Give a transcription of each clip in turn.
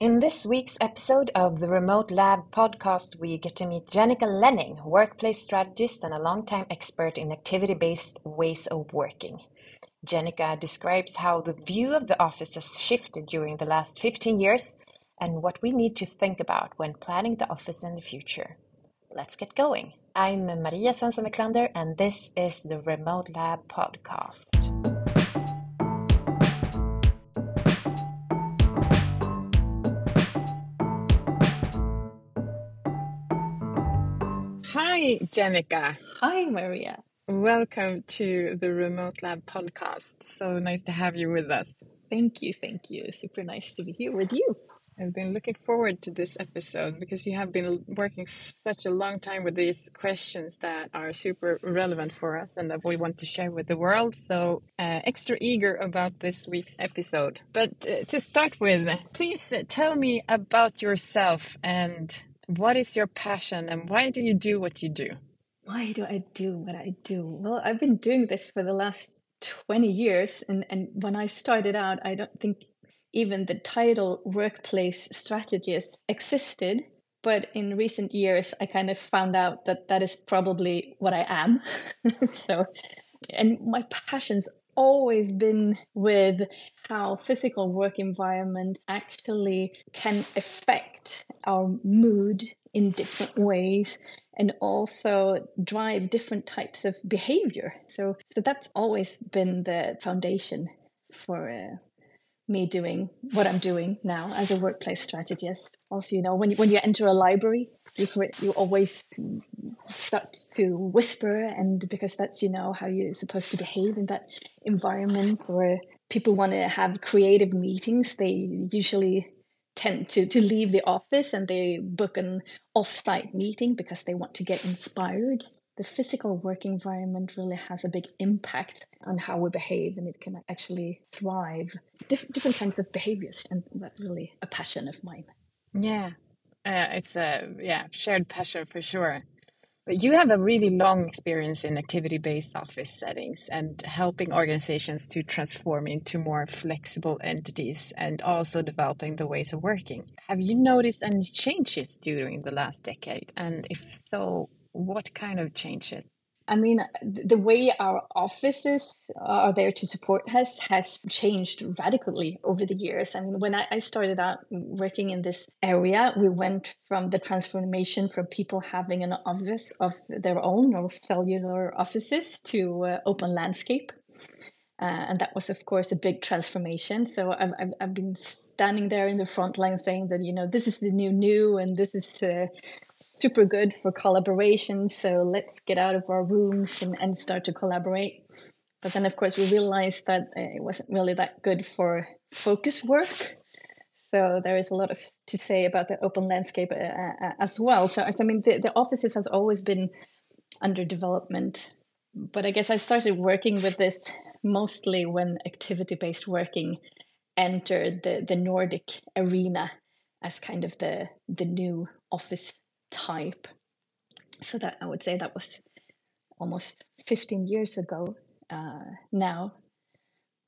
In this week's episode of the Remote Lab podcast, we get to meet Jennica Lenning, workplace strategist and a longtime expert in activity based ways of working. Jennica describes how the view of the office has shifted during the last 15 years and what we need to think about when planning the office in the future. Let's get going. I'm Maria Svensson Wiklander, and this is the Remote Lab podcast. Hi, Jennica. Hi, Maria. Welcome to the Remote Lab podcast. So nice to have you with us. Thank you. Thank you. Super nice to be here with you. I've been looking forward to this episode because you have been working such a long time with these questions that are super relevant for us and that we want to share with the world. So, uh, extra eager about this week's episode. But uh, to start with, please uh, tell me about yourself and what is your passion and why do you do what you do? Why do I do what I do? Well, I've been doing this for the last 20 years. And, and when I started out, I don't think even the title workplace strategist existed. But in recent years, I kind of found out that that is probably what I am. so, and my passion's always been with how physical work environments actually can affect our mood in different ways and also drive different types of behavior. So so that's always been the foundation for uh, me doing what I'm doing now as a workplace strategist. Also, you know, when you, when you enter a library, you you always start to whisper, and because that's you know how you're supposed to behave in that environment. Or people want to have creative meetings, they usually tend to to leave the office and they book an off-site meeting because they want to get inspired the physical work environment really has a big impact on how we behave and it can actually thrive Dif- different kinds of behaviors and that's really a passion of mine yeah uh, it's a yeah shared passion for sure but you have a really long experience in activity based office settings and helping organizations to transform into more flexible entities and also developing the ways of working. Have you noticed any changes during the last decade? And if so, what kind of changes? I mean, the way our offices are there to support us has changed radically over the years. I mean, when I started out working in this area, we went from the transformation from people having an office of their own or cellular offices to uh, open landscape. Uh, and that was, of course, a big transformation. So I've, I've, I've, been standing there in the front line saying that, you know, this is the new new and this is uh, super good for collaboration. So let's get out of our rooms and, and start to collaborate. But then, of course, we realized that it wasn't really that good for focus work. So there is a lot of, to say about the open landscape uh, uh, as well. So, I mean, the, the offices has always been under development. But I guess I started working with this mostly when activity based working entered the, the Nordic arena as kind of the, the new office type. So that I would say that was almost 15 years ago uh, now.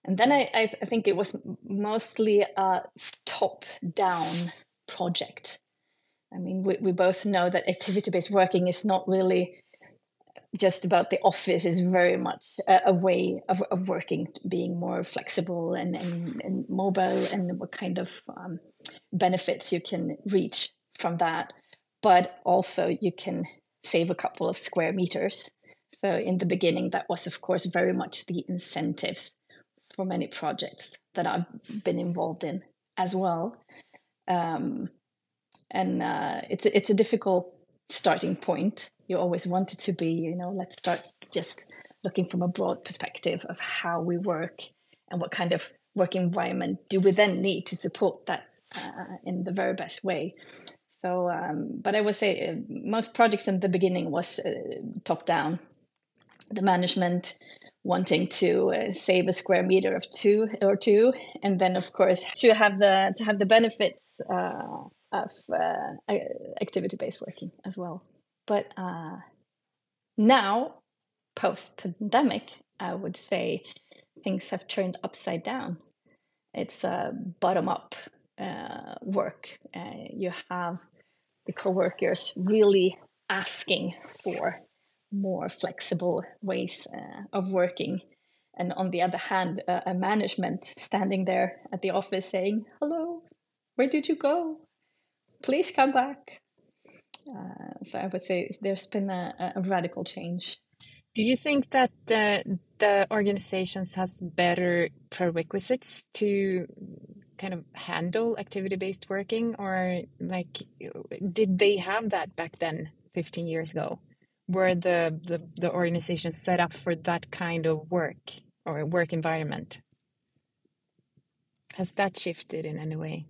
And then I, I, think it was mostly a top down project. I mean, we, we both know that activity based working is not really just about the office, is very much a, a way of, of working, being more flexible and, and, and mobile, and what kind of um, benefits you can reach from that but also you can save a couple of square meters. So in the beginning, that was of course very much the incentives for many projects that I've been involved in as well. Um, and uh, it's it's a difficult starting point. You always want it to be, you know, let's start just looking from a broad perspective of how we work and what kind of work environment do we then need to support that uh, in the very best way. So, um, but I would say uh, most projects in the beginning was uh, top down. The management wanting to uh, save a square meter of two or two, and then of course to have the to have the benefits uh, of uh, activity based working as well. But uh, now, post pandemic, I would say things have turned upside down. It's a bottom up uh, work. Uh, you have the coworkers really asking for more flexible ways uh, of working. And on the other hand, a management standing there at the office saying, Hello, where did you go? Please come back. Uh, so I would say there's been a, a radical change. Do you think that the, organizations has better prerequisites to kind of handle activity based working? Or like did they have that back then 15 years ago? Were the, the the organizations set up for that kind of work or work environment? Has that shifted in any way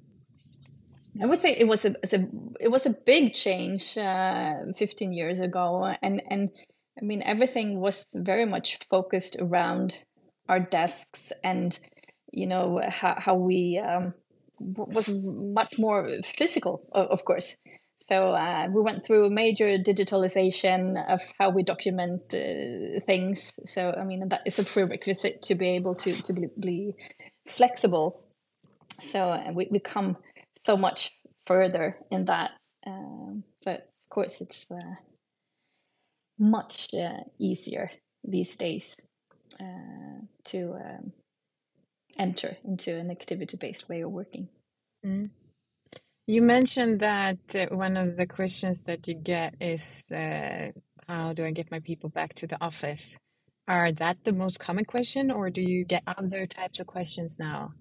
I would say it was a, a it was a big change uh, 15 years ago, and and I mean everything was very much focused around our desks and you know how how we um, was much more physical, of course. So uh, we went through a major digitalization of how we document uh, things. So I mean that is a prerequisite to be able to to be, be flexible. So we we come so much further in that. Um, but of course, it's uh, much uh, easier these days uh, to um, enter into an activity based way of working. Mm. You mentioned that uh, one of the questions that you get is uh, how do I get my people back to the office? Are that the most common question, or do you get other types of questions now?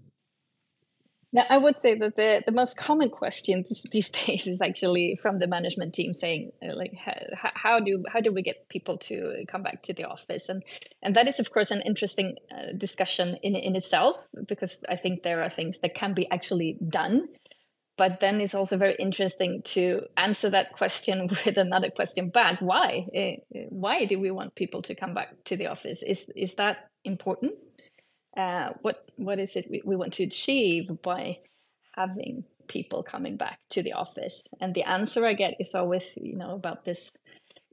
Now, I would say that the, the most common question these days is actually from the management team saying, uh, like, how, how do how do we get people to come back to the office? And and that is, of course, an interesting uh, discussion in in itself because I think there are things that can be actually done. But then it's also very interesting to answer that question with another question back. Why? Uh, why do we want people to come back to the office? Is is that important? Uh, what what is it we, we want to achieve by having people coming back to the office? And the answer i get is always you know about this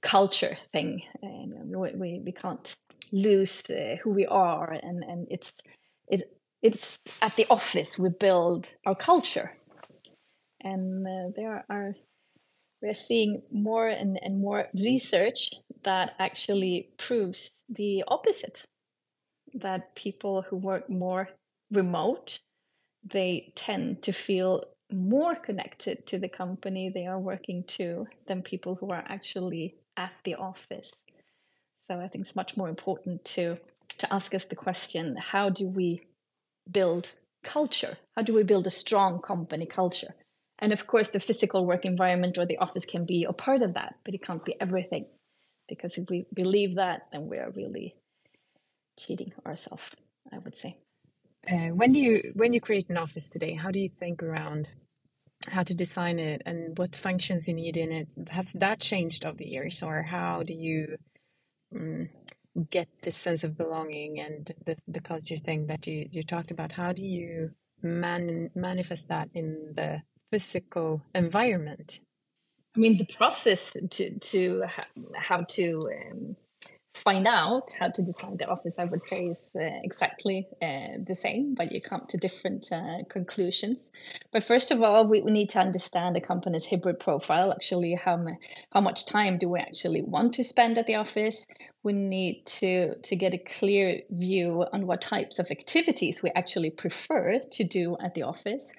culture thing. And we, we can't lose uh, who we are. And and it's it's it's at the office we build our culture. And uh, there are we're seeing more and, and more research that actually proves the opposite that people who work more remote they tend to feel more connected to the company they are working to than people who are actually at the office. So i think it's much more important to to ask us the question how do we build culture? How do we build a strong company culture? And of course the physical work environment or the office can be a part of that but it can't be everything. Because if we believe that then we are really cheating ourselves i would say. Uh, when do you when you create an office today how do you think around how to design it and what functions you need in it? Has that changed over the years or how do you um, get this sense of belonging and the, the culture thing that you, you talked about? How do you man, manifest that in the physical environment? I mean the process to to how to um, find out how to design the office, I would say, is uh, exactly uh, the same, but you come to different uh, conclusions. But first of all, we, we need to understand a company's hybrid profile. Actually, how how much time do we actually want to spend at the office? We need to to get a clear view on what types of activities we actually prefer to do at the office.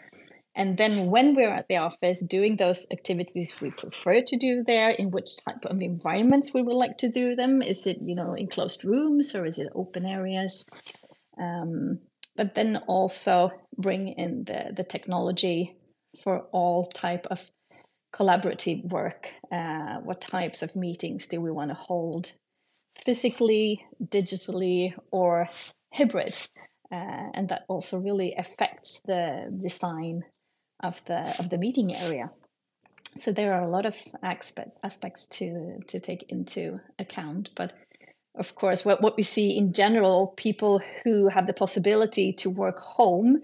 And then when we're at the office doing those activities we prefer to do there, in which type of environments we would like to do them. Is it, you know, enclosed rooms or is it open areas? Um, but then also bring in the, the technology for all type of collaborative work. Uh, what types of meetings do we want to hold physically, digitally, or hybrid? Uh, and that also really affects the design of the of the meeting area. So there are a lot of aspects aspects to to take into account, but of course, what, what we see in general, people who have the possibility to work home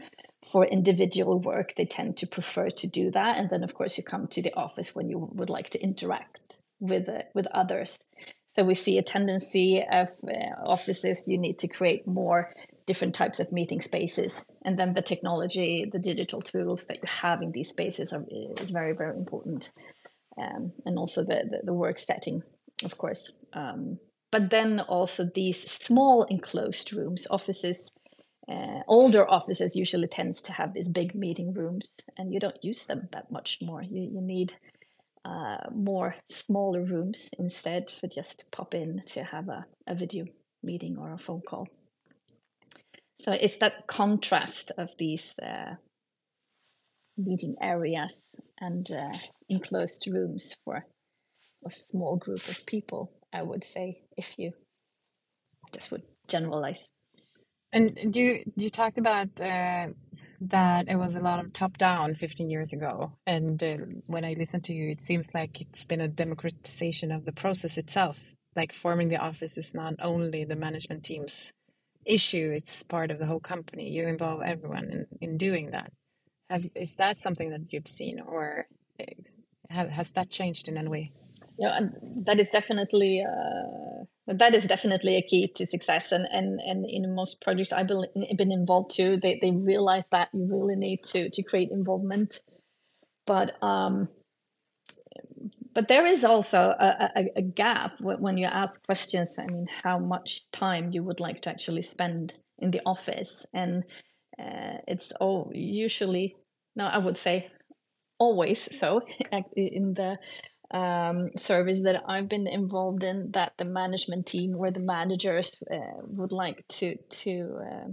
for individual work, they tend to prefer to do that. And then, of course, you come to the office when you would like to interact with uh, with others. So we see a tendency of uh, offices you need to create more different types of meeting spaces. And then the technology, the digital tools that you have in these spaces are, is very, very important. Um, and also the, the, the, work setting, of course. Um, but then also these small enclosed rooms, offices, uh, older offices usually tends to have these big meeting rooms and you don't use them that much more. You, you need uh, more smaller rooms instead for just pop in to have a, a video meeting or a phone call. So it's that contrast of these uh, meeting areas and uh, enclosed rooms for a small group of people, I would say, if you just would generalize. And you you talked about uh, that it was a lot of top down 15 years ago, and uh, when I listen to you, it seems like it's been a democratization of the process itself. Like forming the office is not only the management team's issue; it's part of the whole company. You involve everyone in, in doing that. Have is that something that you've seen, or uh, has that changed in any way? Yeah, and that is definitely uh, that is definitely a key to success. And and, and in most projects I've been, been involved to, they they realize that you really need to to create involvement. But um, but there is also a, a, a gap when you ask questions. I mean, how much time you would like to actually spend in the office, and uh, it's all usually no, I would say always so in the um, service that I've been involved in that the management team or the managers uh, would like to to uh,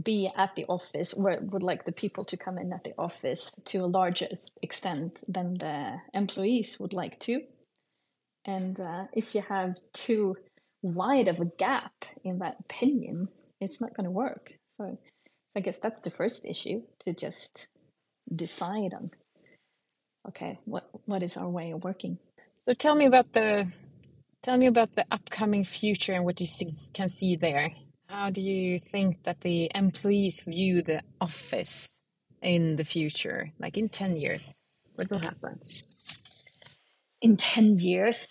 be at the office or would like the people to come in at the office to a larger extent than the employees would like to. And uh, if you have too wide of a gap in that opinion, it's not going to work. So I guess that's the first issue to just decide on okay, what what is our way of working? So tell me about the tell me about the upcoming future and what you see, can see there. How do you think that the employees view the office in the future, like in ten years? What will happen? In ten years,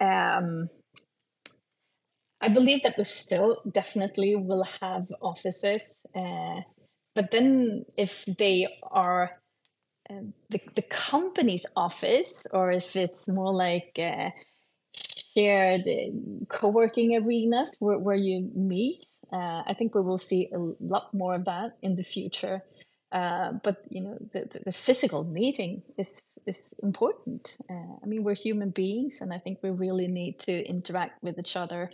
um, I believe that we still definitely will have offices, uh, but then if they are um, the, the company's office or if it's more like uh, shared uh, co-working arenas where, where you meet. Uh, i think we will see a lot more of that in the future. Uh, but you know the, the, the, physical meeting is, is important. Uh, i mean we're human beings and i think we really need to interact with each other.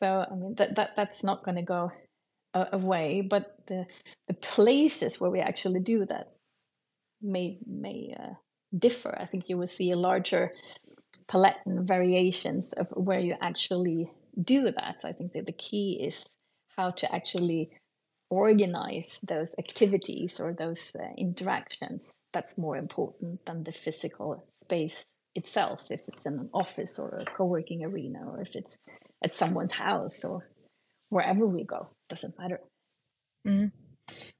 So i mean that, that that's not going to go away but the the places where we actually do that may may uh, differ. I think you will see a larger palette and variations of where you actually do that. So I think that the key is how to actually organize those activities or those uh, interactions. That's more important than the physical space itself. If it's in an office or a co-working arena, or if it's at someone's house or wherever we go, doesn't matter. Mm-hmm.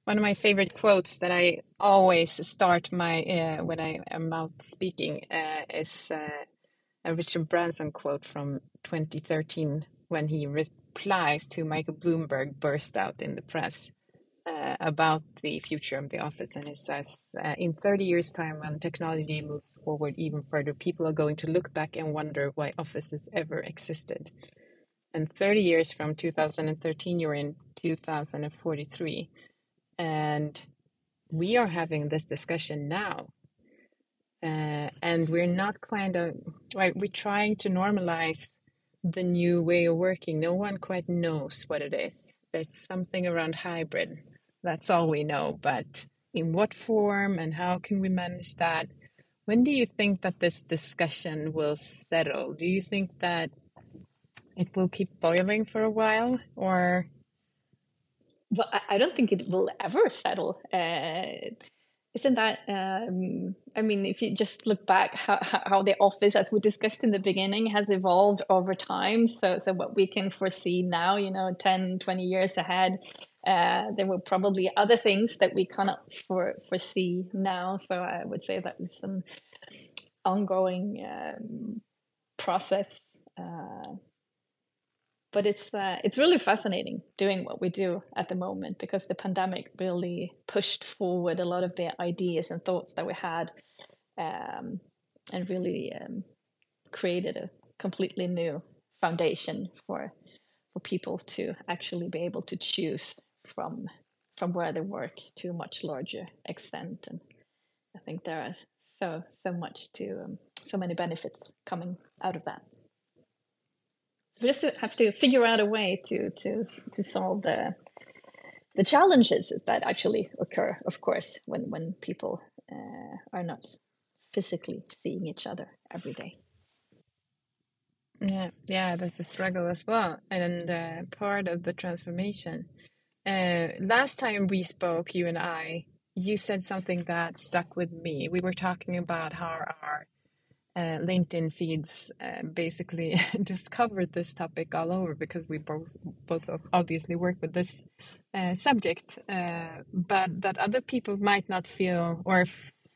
One of my favorite quotes that I always start my uh, when I am out speaking uh, is uh, a Richard Branson quote from 2013 when he replies to Michael Bloomberg burst out in the press uh, about the future of the office, and he says, uh, "In 30 years' time, when technology moves forward even further, people are going to look back and wonder why offices ever existed." And 30 years from 2013, you're in 2043 and we are having this discussion now uh, and we're not kind of right we're trying to normalize the new way of working. No one quite knows what it is. There's something around hybrid. That's all we know. But in what form and how can we manage that? When do you think that this discussion will settle? Do you think that it will keep boiling for a while or? Well, I, don't think it will ever settle. Uh, isn't that? Um, I mean, if you just look back, how, how the office, as we discussed in the beginning, has evolved over time. So, so what we can foresee now, you know, 10, 20 years ahead, uh, there were probably other things that we cannot for, foresee now. So I would say that is some ongoing um, process. Uh, but it's uh, it's really fascinating doing what we do at the moment because the pandemic really pushed forward a lot of the ideas and thoughts that we had, um, and really um, created a completely new foundation for for people to actually be able to choose from from where they work to a much larger extent. And I think there is so so much to um, so many benefits coming out of that we just have to figure out a way to to to solve the the challenges that actually occur, of course, when when people uh, are not physically seeing each other every day. Yeah, yeah, that's a struggle as well, and uh, part of the transformation. Uh, last time we spoke, you and I, you said something that stuck with me. We were talking about how our uh, LinkedIn feeds uh, basically just covered this topic all over because we both both obviously work with this uh, subject, uh, but that other people might not feel or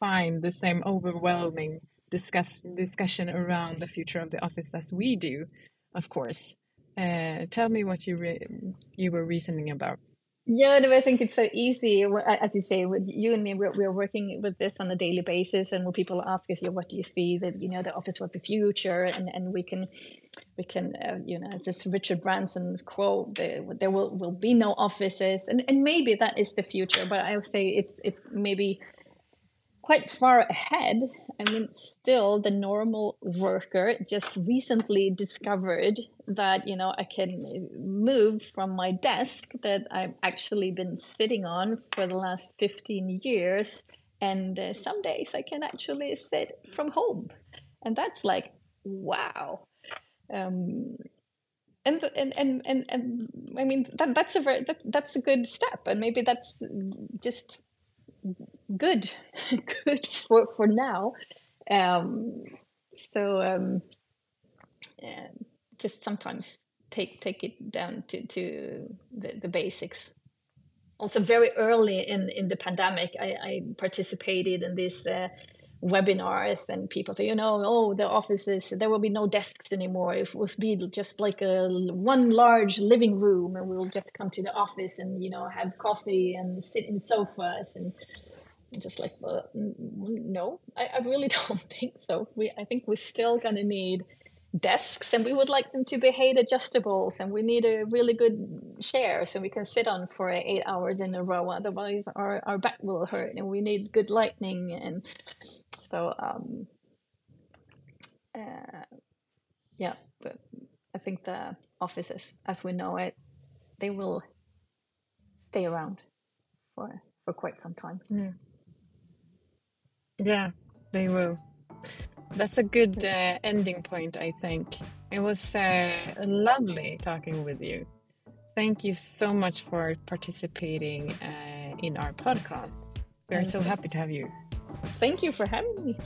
find the same overwhelming discuss discussion around the future of the office as we do, of course. Uh, tell me what you you were reasoning about. Yeah, no, I think it's so easy. As you say, you and me, we're, we're working with this on a daily basis. And when people ask us, you what do you see that, you know, the office was the future? And, and we can, we can, uh, you know, just Richard Branson quote, there will, will be no offices. And, and maybe that is the future, but I would say it's, it's maybe quite far ahead. I mean, still, the normal worker just recently discovered that, you know, I can move from my desk that I've actually been sitting on for the last 15 years. And uh, some days I can actually sit from home. And that's like, wow. Um, and, and and and and I mean that that's a very that, that's a good step, and maybe that's just good, good for for now. Um, so um, just sometimes take take it down to to the, the basics. Also, very early in in the pandemic, I, I participated in this. Uh, webinars and people say, you know, oh, the offices, there will be no desks anymore. It will be just like a one large living room, and we'll just come to the office and you know have coffee and sit in sofas and just like uh, no I, I really don't think so we i think we're still going to need desks and we would like them to be height adjustables and we need a really good chair so we can sit on for eight hours in a row otherwise our, our back will hurt and we need good lighting and so um uh, yeah but i think the offices as we know it they will stay around for for quite some time mm. Yeah, they will. That's a good uh, ending point, I think. It was uh, lovely talking with you. Thank you so much for participating uh, in our podcast. We're so happy to have you. Thank you for having me.